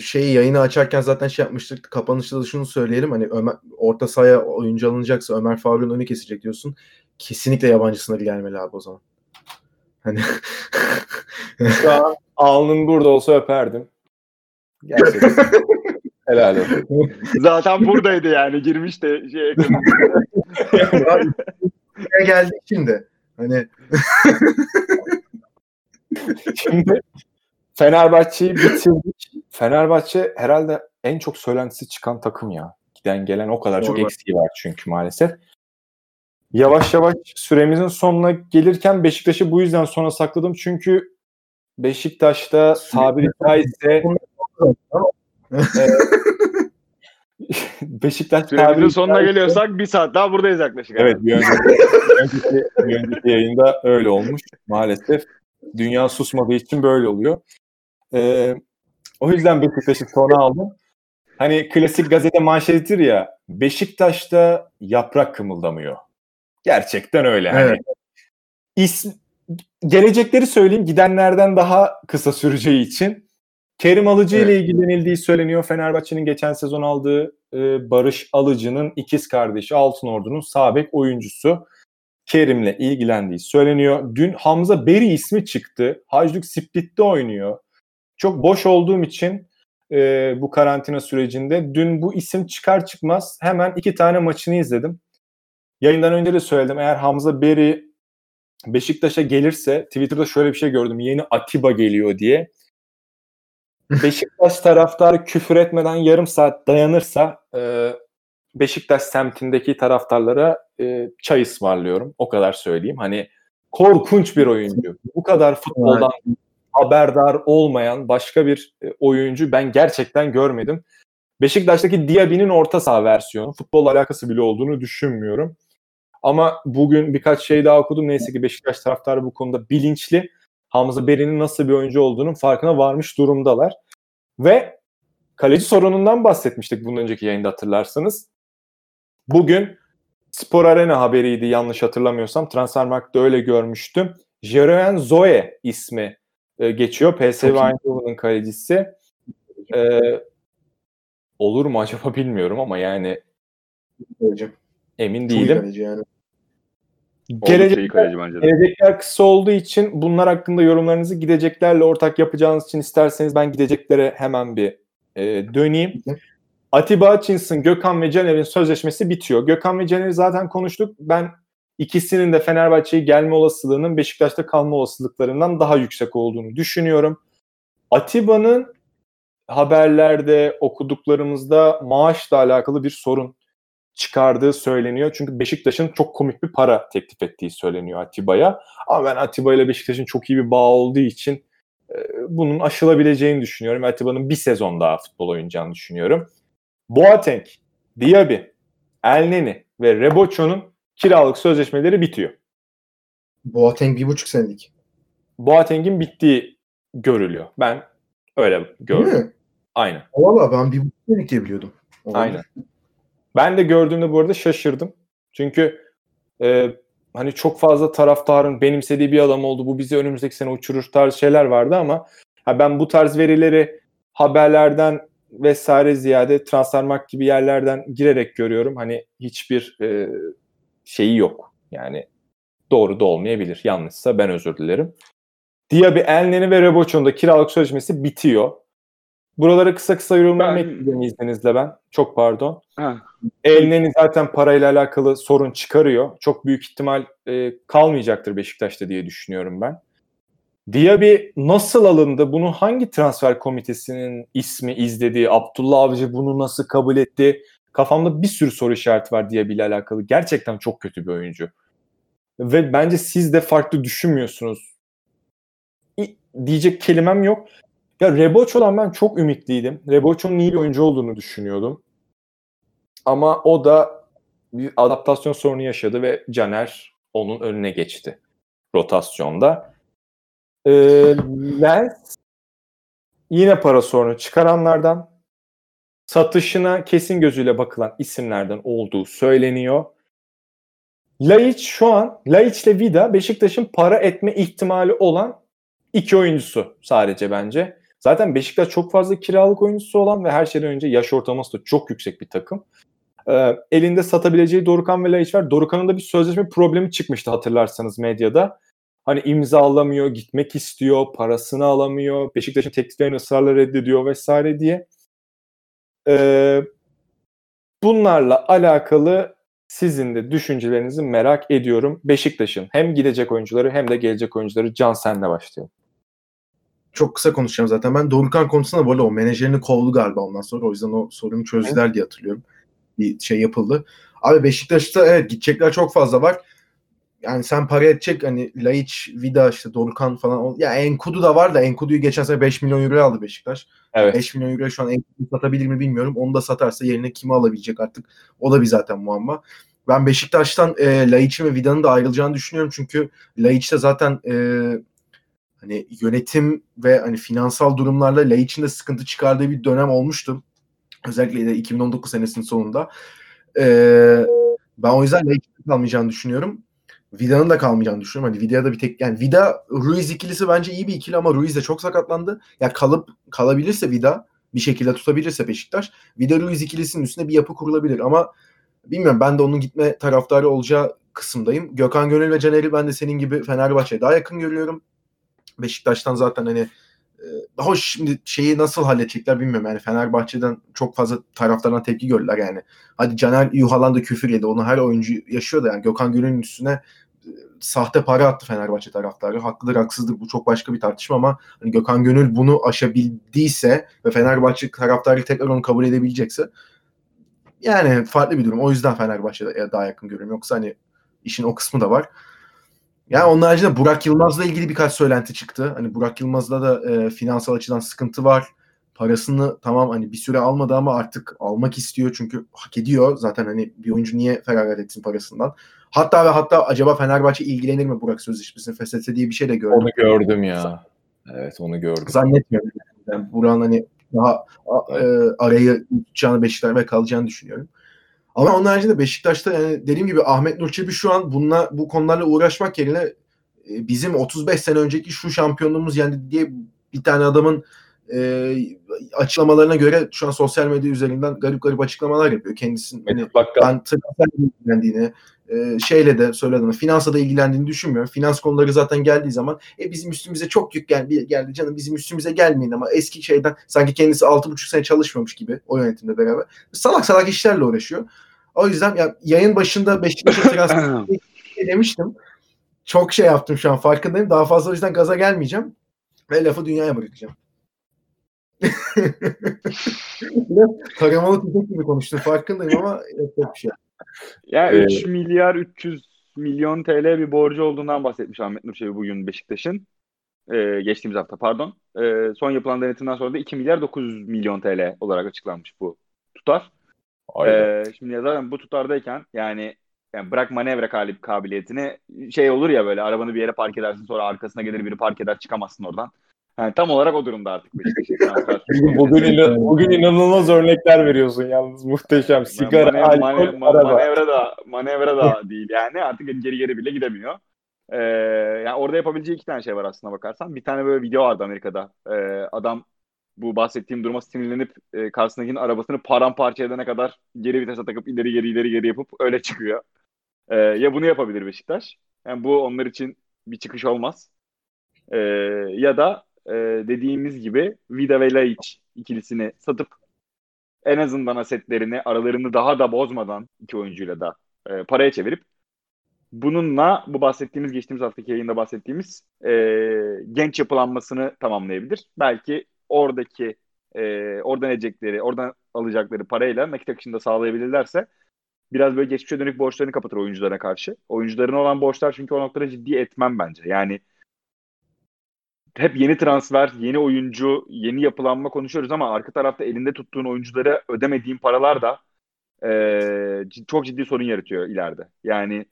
S4: şeyi yayını açarken zaten şey yapmıştık. Kapanışta da şunu söyleyelim. Hani Ömer, orta sahaya oyuncu alınacaksa Ömer Faruk'un önü kesecek diyorsun. Kesinlikle yabancı sınırı gelmeli abi o zaman. Hani
S2: şu an alnın burada olsa öperdim. Gerçekten. Helal olsun.
S3: Zaten buradaydı yani girmiş de şey
S4: buraya geldik şimdi. Hani
S2: Şimdi Fenerbahçe'yi bitirdik. Fenerbahçe herhalde en çok söylentisi çıkan takım ya. Giden gelen o kadar çok
S3: Doğru.
S2: eksiği var çünkü maalesef. Yavaş yavaş süremizin sonuna gelirken Beşiktaş'ı bu yüzden sona sakladım. Çünkü Beşiktaş'ta tabiri caizse Beşiktaş
S3: süremizin
S2: tabiri
S3: sonuna geliyorsak bir saat daha buradayız yaklaşık.
S2: Evet bir önceki, önceki, bir önceki yayında öyle olmuş maalesef. Dünya susmadığı için böyle oluyor. Ee, o yüzden Beşiktaş'ı sona aldım. Hani klasik gazete manşetidir ya Beşiktaş'ta yaprak kımıldamıyor. Gerçekten öyle. Hani
S4: Evet.
S2: İsm, gelecekleri söyleyeyim gidenlerden daha kısa süreceği için. Kerim Alıcı ile
S4: Evet.
S2: ilgilenildiği söyleniyor. Fenerbahçe'nin geçen sezon aldığı e, Barış Alıcı'nın ikiz kardeşi Altınordu'nun sağ bek oyuncusu. Kerim'le ilgilendiği söyleniyor. Dün Hamza Beri ismi çıktı. Hajduk Split'te oynuyor. Çok boş olduğum için e, bu karantina sürecinde dün bu isim çıkar çıkmaz hemen iki tane maçını izledim. Yayından önce de söyledim. Eğer Hamza Beri Beşiktaş'a gelirse Twitter'da şöyle bir şey gördüm. Yeni Atiba geliyor diye. Beşiktaş taraftarı küfür etmeden yarım saat dayanırsa e, Beşiktaş semtindeki taraftarlara e, çay ısmarlıyorum. O kadar söyleyeyim. Hani korkunç bir oyuncu. Bu kadar futboldan haberdar olmayan başka bir e, oyuncu ben gerçekten görmedim. Beşiktaş'taki Diaby'nin orta saha versiyonu. Futbolla alakası bile olduğunu düşünmüyorum. Ama bugün birkaç şey daha okudum. Neyse ki Beşiktaş taraftarı bu konuda bilinçli. Hamza Beri'nin nasıl bir oyuncu olduğunun farkına varmış durumdalar. Ve kaleci sorunundan bahsetmiştik bundan önceki yayında hatırlarsanız. Bugün Spor Arena haberiydi yanlış hatırlamıyorsam. Transfermarkt'ta öyle görmüştüm. Jeroen Zoe ismi e, geçiyor. PSV. Eindhoven'ın kalecisi. E, olur mu acaba bilmiyorum ama yani
S4: Hocam,
S2: emin
S4: çok
S2: değilim.
S4: yani.
S2: Gelecek, gelecekler kısa olduğu için bunlar hakkında yorumlarınızı gideceklerle ortak yapacağınız için isterseniz ben gideceklere hemen bir e, döneyim. Atiba Hutchinson, Gökhan ve Caner'in sözleşmesi bitiyor. Gökhan ve Caner'i zaten konuştuk. Ben ikisinin de Fenerbahçe'ye gelme olasılığının Beşiktaş'ta kalma olasılıklarından daha yüksek olduğunu düşünüyorum. Atiba'nın haberlerde okuduklarımızda maaşla alakalı bir sorun çıkardığı söyleniyor. Çünkü Beşiktaş'ın çok komik bir para teklif ettiği söyleniyor Atiba'ya. Ama ben Atiba ile Beşiktaş'ın çok iyi bir bağ olduğu için e, bunun aşılabileceğini düşünüyorum. Atiba'nın bir sezon daha futbol oynayacağını düşünüyorum. Boateng, Diaby, Elneni ve Rebocho'nun kiralık sözleşmeleri bitiyor.
S4: Boateng bir buçuk senelik.
S2: Boateng'in bittiği görülüyor. Ben öyle gördüm. Aynen.
S4: Valla ben bir buçuk senelik diye biliyordum. Olabilir.
S2: Aynen. Ben de gördüğümde bu arada şaşırdım. Çünkü e, hani çok fazla taraftarın benimsediği bir adam oldu. Bu bizi önümüzdeki sene uçurur tarz şeyler vardı ama ha ben bu tarz verileri haberlerden vesaire ziyade Transfermarkt gibi yerlerden girerek görüyorum. Hani hiçbir e, şeyi yok. Yani doğru da olmayabilir. Yanlışsa ben özür dilerim. Diaby, Elneni ve Reboç'un da kiralık sözleşmesi bitiyor. Buralara kısa kısa yorumlamak
S3: Ben-
S2: izninizle ben. Çok pardon.
S3: Ha,
S2: Elneni zaten parayla alakalı sorun çıkarıyor. Çok büyük ihtimal e, kalmayacaktır Beşiktaş'ta diye düşünüyorum ben. Diaby nasıl alındı? Bunu hangi transfer komitesinin ismi izledi? Abdullah Avcı bunu nasıl kabul etti? Kafamda bir sürü soru işareti var Diaby ile alakalı. Gerçekten çok kötü bir oyuncu. Ve bence siz de farklı düşünmüyorsunuz. Diyecek kelimem yok. Ya Reboço'dan ben çok ümitliydim. Reboço'nun iyi bir oyuncu olduğunu düşünüyordum. Ama o da bir adaptasyon sorunu yaşadı ve Caner onun önüne geçti rotasyonda. Ee, Lens yine para sorunu çıkaranlardan satışına kesin gözüyle bakılan isimlerden olduğu söyleniyor. Laiç şu an Laiç ile Vida Beşiktaş'ın para etme ihtimali olan iki oyuncusu sadece bence. Zaten Beşiktaş çok fazla kiralık oyuncusu olan ve her şeyden önce yaş ortalaması da çok yüksek bir takım. Ee, elinde satabileceği Dorukan ve Laiç var. Dorukan'ın da bir sözleşme problemi çıkmıştı hatırlarsanız medyada. Hani imza alamıyor, gitmek istiyor, parasını alamıyor, Beşiktaş'ın tekliflerini ısrarla reddediyor vesaire diye. Ee, bunlarla alakalı sizin de düşüncelerinizi merak ediyorum. Beşiktaş'ın hem gidecek oyuncuları hem de gelecek oyuncuları Can senle başlayalım.
S4: Çok kısa konuşacağım zaten. Ben Dorukhan konusunda böyle o menajerini kovdu galiba ondan sonra. O yüzden o sorunu çözdüler diye hatırlıyorum. Bir şey yapıldı. Abi Beşiktaş'ta evet gidecekler çok fazla var. Yani sen para edecek hani Laiç, Vida işte Dorukhan falan. Ya Enkudu da var da Enkudu'yu geçen sene 5 milyon euroya aldı Beşiktaş.
S2: Evet.
S4: 5 milyon euroya şu an Enkudu satabilir mi bilmiyorum. Onu da satarsa yerine kimi alabilecek artık. O da bir zaten muamma. Ben Beşiktaş'tan e, Laiç'in ve Vida'nın da ayrılacağını düşünüyorum. Çünkü Laiç de zaten e, hani yönetim ve hani finansal durumlarla Laiç'in de sıkıntı çıkardığı bir dönem olmuştu. Özellikle de 2019 senesinin sonunda. Ee, ben o yüzden Laiç'in kalmayacağını düşünüyorum. Vida'nın da kalmayacağını düşünüyorum. Hani Vida'ya da bir tek yani Vida Ruiz ikilisi bence iyi bir ikili ama Ruiz de çok sakatlandı. Ya kalıp kalabilirse Vida bir şekilde tutabilirse Beşiktaş Vida Ruiz ikilisinin üstüne bir yapı kurulabilir ama bilmiyorum ben de onun gitme taraftarı olacağı kısımdayım. Gökhan Gönül ve Caner'i ben de senin gibi Fenerbahçe'ye daha yakın görüyorum. Beşiktaş'tan zaten hani e, hoş şimdi şeyi nasıl halledecekler bilmiyorum. Yani Fenerbahçe'den çok fazla taraftardan tepki gördüler yani. Hadi Caner Yuhalan da küfür yedi. Onu her oyuncu yaşıyor da yani Gökhan Gönül'ün üstüne e, sahte para attı Fenerbahçe taraftarı. Haklıdır haksızdır bu çok başka bir tartışma ama hani Gökhan Gönül bunu aşabildiyse ve Fenerbahçe taraftarı tekrar onu kabul edebilecekse yani farklı bir durum. O yüzden Fenerbahçe'ye daha yakın görüyorum. Yoksa hani işin o kısmı da var. Yani onun haricinde Burak Yılmaz'la ilgili birkaç söylenti çıktı. Hani Burak Yılmaz'da da e, finansal açıdan sıkıntı var. Parasını tamam hani bir süre almadı ama artık almak istiyor çünkü hak ediyor. Zaten hani bir oyuncu niye feragat etsin parasından. Hatta ve hatta acaba Fenerbahçe ilgilenir mi Burak sözleşmesini feshetse diye bir şey de gördüm.
S2: Onu gördüm ya. Evet onu gördüm.
S4: Zannetmiyorum. Yani Burak'ın hani daha a- e, arayı tutacağını Beşiktaş ve kalacağını düşünüyorum. Ama onun haricinde Beşiktaş'ta yani dediğim gibi Ahmet Nur Çebi şu an bununla bu konularla uğraşmak yerine e, bizim 35 sene önceki şu şampiyonluğumuz yani diye bir tane adamın e, açıklamalarına göre şu an sosyal medya üzerinden garip garip açıklamalar yapıyor. Kendisinin hani, ben transferle ilgilendiğini, e, şeyle de söylediğini, finansla da ilgilendiğini düşünmüyorum. Finans konuları zaten geldiği zaman e, bizim üstümüze çok yük gel geldi canım bizim üstümüze gelmeyin ama eski şeyden sanki kendisi 6,5 sene çalışmamış gibi o yönetimle beraber. Salak salak işlerle uğraşıyor. O yüzden ya, yayın başında Beşiktaş'a transfer demiştim. Çok şey yaptım şu an farkındayım. Daha fazla o yüzden gaza gelmeyeceğim. Ve lafı dünyaya bırakacağım. Taramalı tüfek gibi konuştum farkındayım ama yapacak bir şey.
S3: Ya
S2: Ee,
S3: 3 milyar 300 milyon TL bir borcu olduğundan bahsetmiş Ahmet Nur Çebi bugün Beşiktaş'ın. Ee, geçtiğimiz hafta pardon. Ee, son yapılan denetimden sonra da 2 milyar 900 milyon TL olarak açıklanmış bu tutar.
S2: Aynen.
S3: Ee, şimdi zaten bu tutardayken yani, yani bırak manevra kab- kabiliyetini şey olur ya böyle arabanı bir yere park edersin sonra arkasına gelir biri park eder çıkamazsın oradan. Yani tam olarak o durumda artık transfer
S2: Bugün, ina- bugün inanılmaz örnekler veriyorsun yalnız muhteşem. Sigara,
S3: Mane-
S2: alkol,
S3: mane- ma-
S2: araba.
S3: manevra da manevra da değil yani artık geri geri bile gidemiyor. Ee, yani orada yapabileceği iki tane şey var aslında bakarsan. Bir tane böyle video vardı Amerika'da. Ee, adam bu bahsettiğim duruma sinirlenip e, karşısındakinin arabasını paramparça edene kadar geri vitese takıp ileri geri ileri geri yapıp öyle çıkıyor. Ee, ya bunu yapabilir Beşiktaş. Yani bu onlar için bir çıkış olmaz. Ee, ya da e, dediğimiz gibi Vida ve Laiç ikilisini satıp en azından asetlerini aralarını daha da bozmadan iki oyuncuyla da e, paraya çevirip bununla bu bahsettiğimiz geçtiğimiz haftaki yayında bahsettiğimiz e, genç yapılanmasını tamamlayabilir. Belki oradaki e, oradan edecekleri, oradan alacakları parayla nakit akışını da sağlayabilirlerse biraz böyle geçmişe dönük borçlarını kapatır oyunculara karşı. Oyuncuların olan borçlar çünkü o noktada ciddi etmem bence. Yani hep yeni transfer, yeni oyuncu, yeni yapılanma konuşuyoruz ama arka tarafta elinde tuttuğun oyunculara ödemediğin paralar da e, çok ciddi sorun yaratıyor ileride. Yani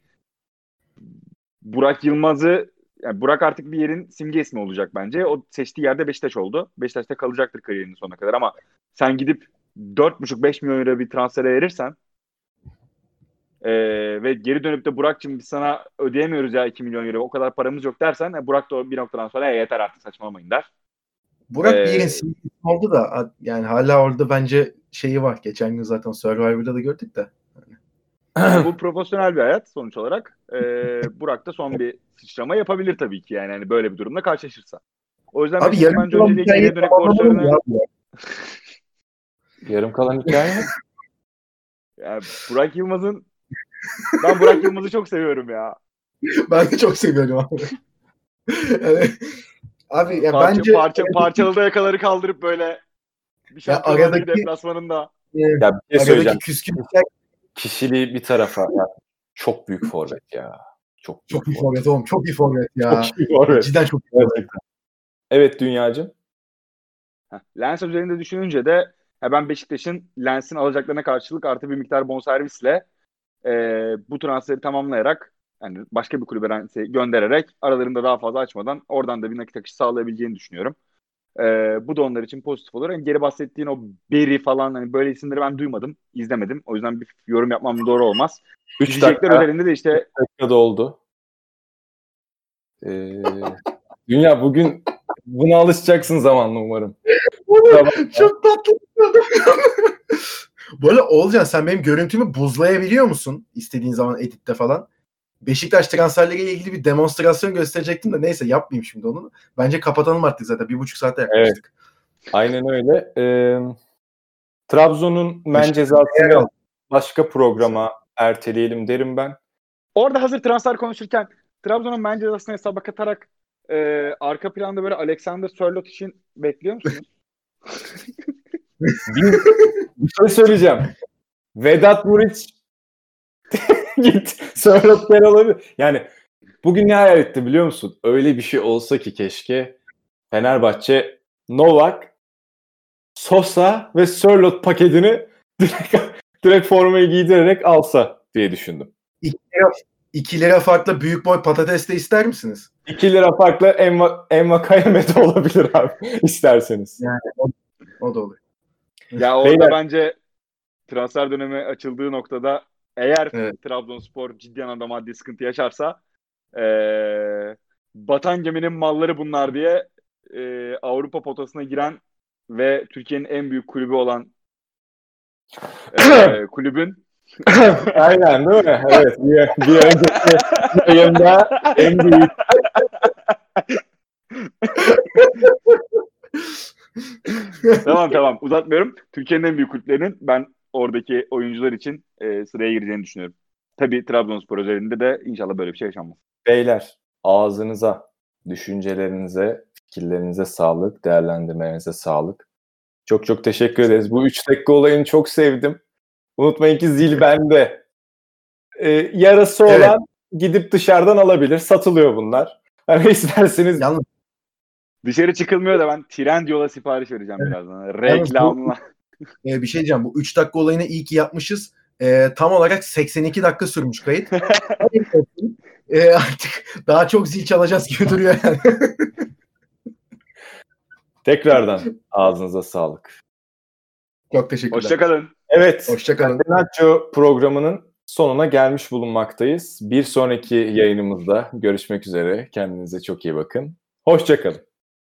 S3: Burak Yılmaz'ı yani Burak artık bir yerin simge ismi olacak bence. O seçtiği yerde Beşiktaş oldu. Beşiktaş'ta kalacaktır kariyerinin sonuna kadar ama sen gidip 4,5-5 milyon euro bir transfere verirsen e, ve geri dönüp de Burak'cığım biz sana ödeyemiyoruz ya 2 milyon euro o kadar paramız yok dersen e, Burak da bir noktadan sonra "E, yeter artık saçmalamayın der.
S4: Burak
S3: Ee,
S4: bir yerin simgesi oldu da yani hala orada bence şeyi var. Geçen gün zaten Survivor'da da gördük de.
S3: Yani bu profesyonel bir hayat sonuç olarak. E, Burak da son bir sıçrama yapabilir tabii ki yani hani böyle bir durumla karşılaşırsa. O yüzden
S4: Abi yarım
S3: bence
S4: hikayeyi
S3: geriye dönük
S4: ya Burak?
S2: Yarım kalan hikaye mi?
S3: yani Burak Yılmaz'ın ben Burak Yılmaz'ı çok seviyorum ya.
S4: Ben de çok seviyorum abi. Yani, abi ya
S3: Parça,
S4: bence
S3: parça, parçalı da yakaları kaldırıp böyle bir Ligi
S4: aradaki-
S3: deplasmanında
S4: e,
S2: Ya bir şey
S4: aradaki
S2: söyleyeceğim.
S4: küskünlükler
S2: Kişiliği bir tarafa. Ya, çok büyük forvet ya. Çok büyük
S4: çok iyi forvet oğlum. Çok iyi forvet ya.
S2: Çok iyi forvet.
S4: Cidden çok iyi forvet.
S2: Gerçekten. Evet Dünyacığım.
S3: Lens üzerinde düşününce de ben Beşiktaş'ın Lens'in alacaklarına karşılık artı bir miktar bonservisle e, bu transferi tamamlayarak yani başka bir kulübe Lens'i göndererek aralarında daha fazla açmadan oradan da bir nakit akışı sağlayabileceğini düşünüyorum. E, bu da onlar için pozitif olur. Yani geri bahsettiğin o Beri falan hani böyle isimleri ben duymadım, izlemedim. O yüzden bir yorum yapmam doğru olmaz.
S2: 3
S3: Diyecekler
S2: dakika,
S3: özelinde de işte
S2: dakika doldu. Ee, Dünya bugün buna alışacaksın zamanla umarım.
S4: Çok tatlı. Böyle Olcan sen benim görüntümü buzlayabiliyor musun istediğin zaman editte falan? Beşiktaş transferleriyle ilgili bir demonstrasyon gösterecektim de neyse yapmayayım şimdi onu. Bence kapatalım artık zaten. Bir buçuk saate yaklaştık.
S2: Aynen öyle. Ee, Trabzon'un men cezasını başka programa erteleyelim derim ben.
S3: Orada hazır transfer konuşurken Trabzon'un men cezasını hesaba katarak e, arka planda böyle Alexander Sörloth için bekliyor musunuz?
S2: Bir, bir şey söyleyeceğim. Vedat Muriç git Sörlot'lar olabilir. Yani bugün ne hayal etti biliyor musun? Öyle bir şey olsa ki keşke Fenerbahçe Novak, Sosa ve Sörlot paketini direkt, direkt formayı giydirerek alsa diye düşündüm.
S4: İki lira, iki lira farklı büyük boy patates de ister misiniz?
S2: 2 lira farklı Enva, Envakayeme de olabilir abi isterseniz.
S4: O da olur.
S3: Ya orada
S2: Beyler-
S3: bence transfer dönemi açıldığı noktada eğer
S4: Evet.
S3: Trabzonspor ciddi anlamda maddi sıkıntı yaşarsa eee batan geminin malları bunlar diye eee, Avrupa potasına giren ve Türkiye'nin en büyük kulübü olan e, kulübün
S2: Aynen değil mi? Evet. Bir, bir önceki yayında en büyük
S3: tamam tamam uzatmıyorum. Türkiye'nin en büyük kulüplerinin ben oradaki oyuncular için e, sıraya gireceğini düşünüyorum. Tabii Trabzonspor özelinde de inşallah böyle bir şey yaşanmaz.
S2: beyler ağzınıza, düşüncelerinize, fikirlerinize sağlık, değerlendirmelerinize sağlık. Çok çok teşekkür ederiz. Bu 3 dakika olayını çok sevdim. Unutmayın ki zil bende. Ee, yarası olan
S4: Evet.
S2: gidip dışarıdan alabilir. Satılıyor bunlar. Hani isterseniz
S4: Yalnız
S3: Dışarı çıkılmıyor da ben Trendyol'a sipariş vereceğim birazdan. Reklamla.
S4: E, bir şey diyeceğim. Bu 3 dakika olayını iyi ki yapmışız. E, tam olarak 82 dakika sürmüş kayıt. e, artık daha çok zil çalacağız gibi duruyor yani.
S2: tekrardan ağzınıza sağlık.
S4: çok teşekkürler.
S3: Hoşçakalın.
S2: Evet.
S4: Hoşçakalın.
S2: Nacho programının sonuna gelmiş bulunmaktayız. Bir sonraki yayınımızda görüşmek üzere. Kendinize çok iyi bakın. Hoşçakalın.